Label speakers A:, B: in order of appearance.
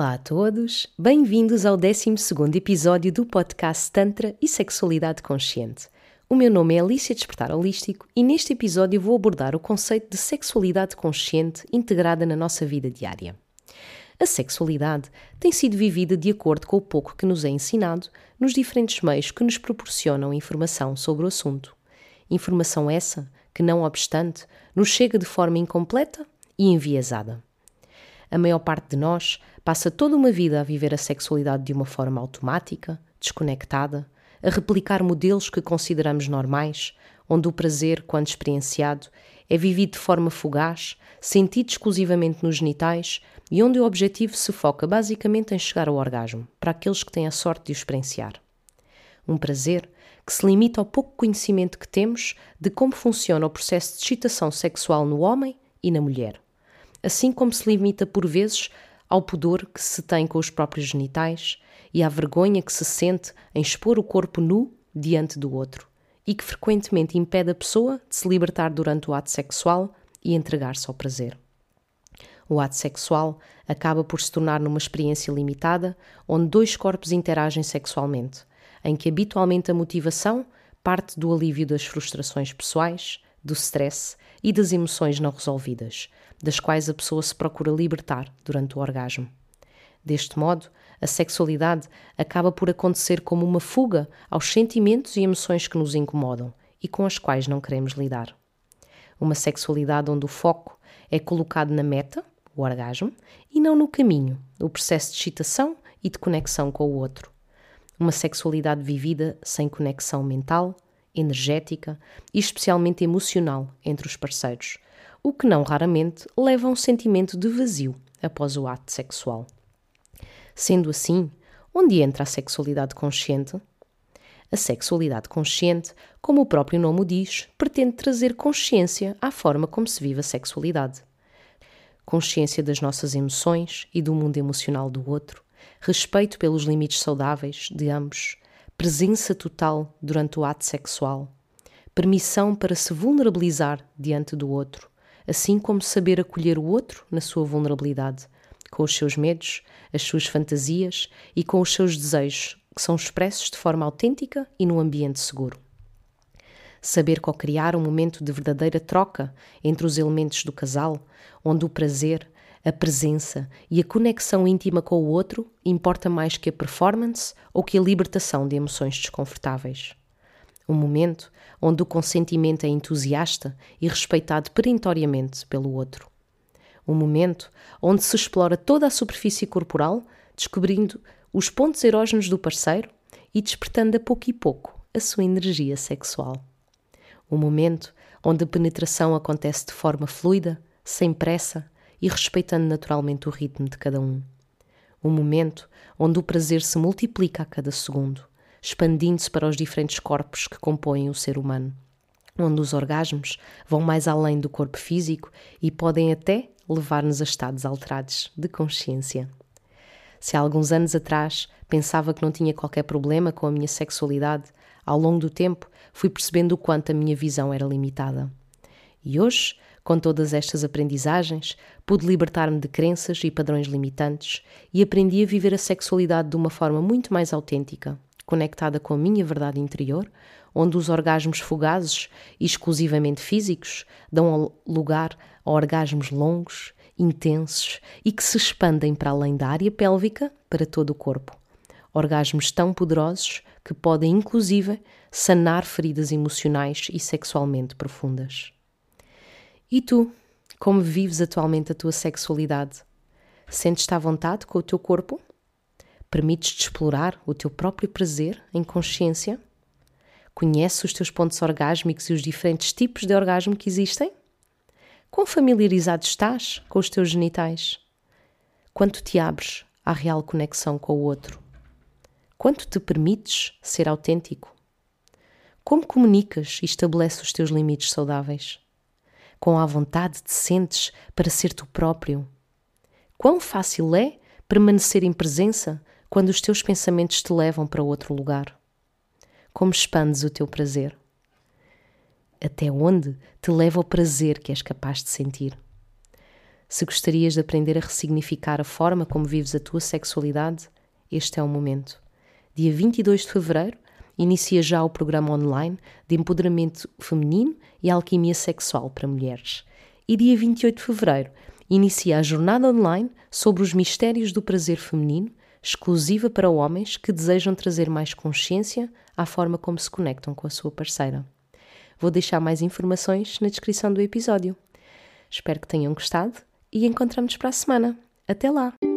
A: Olá a todos, bem-vindos ao 12 episódio do podcast Tantra e Sexualidade Consciente. O meu nome é Alicia Despertar Holístico e neste episódio vou abordar o conceito de sexualidade consciente integrada na nossa vida diária. A sexualidade tem sido vivida de acordo com o pouco que nos é ensinado nos diferentes meios que nos proporcionam informação sobre o assunto. Informação essa que, não obstante, nos chega de forma incompleta e enviesada. A maior parte de nós passa toda uma vida a viver a sexualidade de uma forma automática, desconectada, a replicar modelos que consideramos normais, onde o prazer, quando experienciado, é vivido de forma fugaz, sentido exclusivamente nos genitais e onde o objetivo se foca basicamente em chegar ao orgasmo, para aqueles que têm a sorte de o experienciar. Um prazer que se limita ao pouco conhecimento que temos de como funciona o processo de excitação sexual no homem e na mulher assim como se limita por vezes ao pudor que se tem com os próprios genitais e à vergonha que se sente em expor o corpo nu diante do outro e que frequentemente impede a pessoa de se libertar durante o ato sexual e entregar-se ao prazer. O ato sexual acaba por se tornar numa experiência limitada onde dois corpos interagem sexualmente, em que habitualmente a motivação parte do alívio das frustrações pessoais, do stress e das emoções não resolvidas, das quais a pessoa se procura libertar durante o orgasmo. Deste modo, a sexualidade acaba por acontecer como uma fuga aos sentimentos e emoções que nos incomodam e com as quais não queremos lidar. Uma sexualidade onde o foco é colocado na meta, o orgasmo, e não no caminho, o processo de excitação e de conexão com o outro. Uma sexualidade vivida sem conexão mental, energética e especialmente emocional entre os parceiros, o que não raramente leva a um sentimento de vazio após o ato sexual. Sendo assim, onde entra a sexualidade consciente? A sexualidade consciente, como o próprio nome diz, pretende trazer consciência à forma como se vive a sexualidade. Consciência das nossas emoções e do mundo emocional do outro, respeito pelos limites saudáveis de ambos, presença total durante o ato sexual, permissão para se vulnerabilizar diante do outro, assim como saber acolher o outro na sua vulnerabilidade, com os seus medos, as suas fantasias e com os seus desejos, que são expressos de forma autêntica e num ambiente seguro. Saber co-criar um momento de verdadeira troca entre os elementos do casal, onde o prazer, a presença e a conexão íntima com o outro importa mais que a performance ou que a libertação de emoções desconfortáveis. Um momento onde o consentimento é entusiasta e respeitado perentoriamente pelo outro. Um momento onde se explora toda a superfície corporal, descobrindo os pontos erógenos do parceiro e despertando a pouco e pouco a sua energia sexual. Um momento onde a penetração acontece de forma fluida, sem pressa, e respeitando naturalmente o ritmo de cada um. Um momento onde o prazer se multiplica a cada segundo, expandindo-se para os diferentes corpos que compõem o ser humano, onde os orgasmos vão mais além do corpo físico e podem até levar-nos a estados alterados de consciência. Se há alguns anos atrás pensava que não tinha qualquer problema com a minha sexualidade, ao longo do tempo fui percebendo o quanto a minha visão era limitada. E hoje com todas estas aprendizagens, pude libertar-me de crenças e padrões limitantes e aprendi a viver a sexualidade de uma forma muito mais autêntica, conectada com a minha verdade interior, onde os orgasmos fugazes e exclusivamente físicos dão lugar a orgasmos longos, intensos e que se expandem para além da área pélvica para todo o corpo. Orgasmos tão poderosos que podem, inclusive, sanar feridas emocionais e sexualmente profundas. E tu, como vives atualmente a tua sexualidade? Sentes-te à vontade com o teu corpo? Permites-te explorar o teu próprio prazer em consciência? Conheces os teus pontos orgásmicos e os diferentes tipos de orgasmo que existem? Quão familiarizado estás com os teus genitais? Quanto te abres à real conexão com o outro? Quanto te permites ser autêntico? Como comunicas e estabeleces os teus limites saudáveis? Com a vontade te sentes para ser tu próprio. Quão fácil é permanecer em presença quando os teus pensamentos te levam para outro lugar? Como expandes o teu prazer? Até onde te leva o prazer que és capaz de sentir? Se gostarias de aprender a ressignificar a forma como vives a tua sexualidade, este é o momento. Dia 22 de fevereiro, inicia já o programa online de empoderamento feminino e alquimia sexual para mulheres. E dia 28 de fevereiro, inicia a jornada online sobre os mistérios do prazer feminino, exclusiva para homens que desejam trazer mais consciência à forma como se conectam com a sua parceira. Vou deixar mais informações na descrição do episódio. Espero que tenham gostado e encontramos para a semana. Até lá!